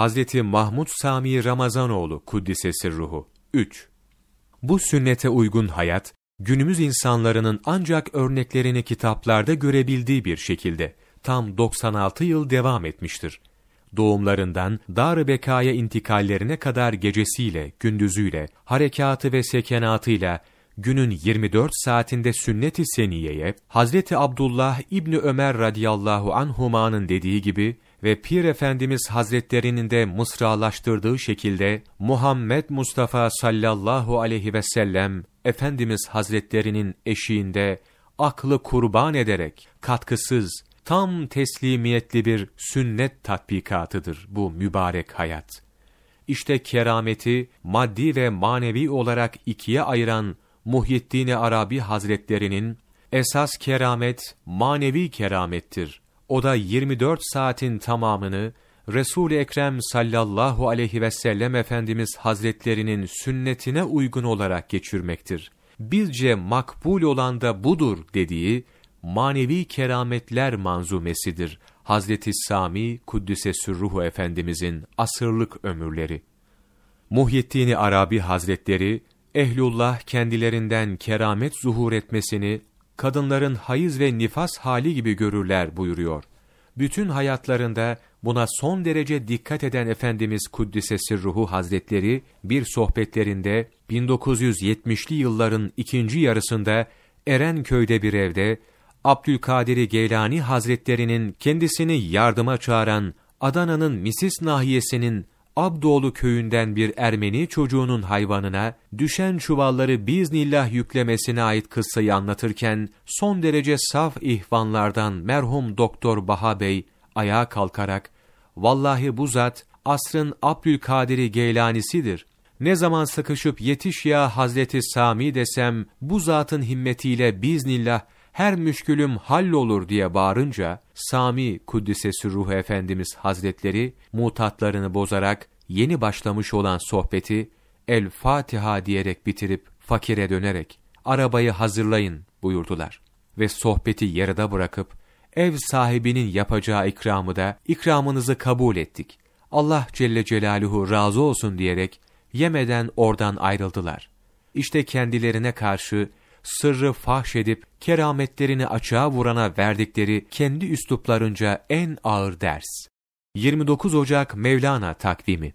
Hazreti Mahmud Sami Ramazanoğlu Kuddisesi ruhu 3. Bu sünnete uygun hayat, günümüz insanlarının ancak örneklerini kitaplarda görebildiği bir şekilde tam 96 yıl devam etmiştir. Doğumlarından dar bekaya intikallerine kadar gecesiyle, gündüzüyle, harekatı ve sekenatıyla günün 24 saatinde sünnet-i seniyeye, Hazreti Abdullah İbni Ömer radıyallahu anhuma'nın dediği gibi ve Pir Efendimiz Hazretlerinin de mısralaştırdığı şekilde Muhammed Mustafa sallallahu aleyhi ve sellem Efendimiz Hazretlerinin eşiğinde aklı kurban ederek katkısız, tam teslimiyetli bir sünnet tatbikatıdır bu mübarek hayat. İşte kerameti maddi ve manevi olarak ikiye ayıran Muhyiddin Arabi Hazretlerinin esas keramet manevi keramettir. O da 24 saatin tamamını Resul-i Ekrem sallallahu aleyhi ve sellem Efendimiz Hazretlerinin sünnetine uygun olarak geçirmektir. Bizce makbul olan da budur dediği manevi kerametler manzumesidir. Hazreti Sami Kuddise Sürruhu Efendimizin asırlık ömürleri. Muhyiddin Arabi Hazretleri Ehlullah kendilerinden keramet zuhur etmesini kadınların hayız ve nifas hali gibi görürler buyuruyor. Bütün hayatlarında buna son derece dikkat eden Efendimiz Kuddisesi Ruhu Hazretleri bir sohbetlerinde 1970'li yılların ikinci yarısında Erenköy'de bir evde Abdülkadir Geylani Hazretlerinin kendisini yardıma çağıran Adana'nın Misis nahiyesinin Abdoğlu köyünden bir Ermeni çocuğunun hayvanına düşen çuvalları biiznillah yüklemesine ait kıssayı anlatırken son derece saf ihvanlardan merhum Doktor Baha Bey ayağa kalkarak vallahi bu zat asrın Abdülkadir Geylanisidir. Ne zaman sıkışıp yetiş ya Hazreti Sami desem bu zatın himmetiyle biiznillah her müşkülüm hallolur diye bağırınca, Sami Kuddisesi Ruh Efendimiz Hazretleri, mutatlarını bozarak yeni başlamış olan sohbeti, El Fatiha diyerek bitirip fakire dönerek, arabayı hazırlayın buyurdular. Ve sohbeti yarıda bırakıp, ev sahibinin yapacağı ikramı da, ikramınızı kabul ettik. Allah Celle Celaluhu razı olsun diyerek, yemeden oradan ayrıldılar. İşte kendilerine karşı sırrı fahşedip kerametlerini açığa vurana verdikleri kendi üsluplarınca en ağır ders. 29 Ocak Mevlana takvimi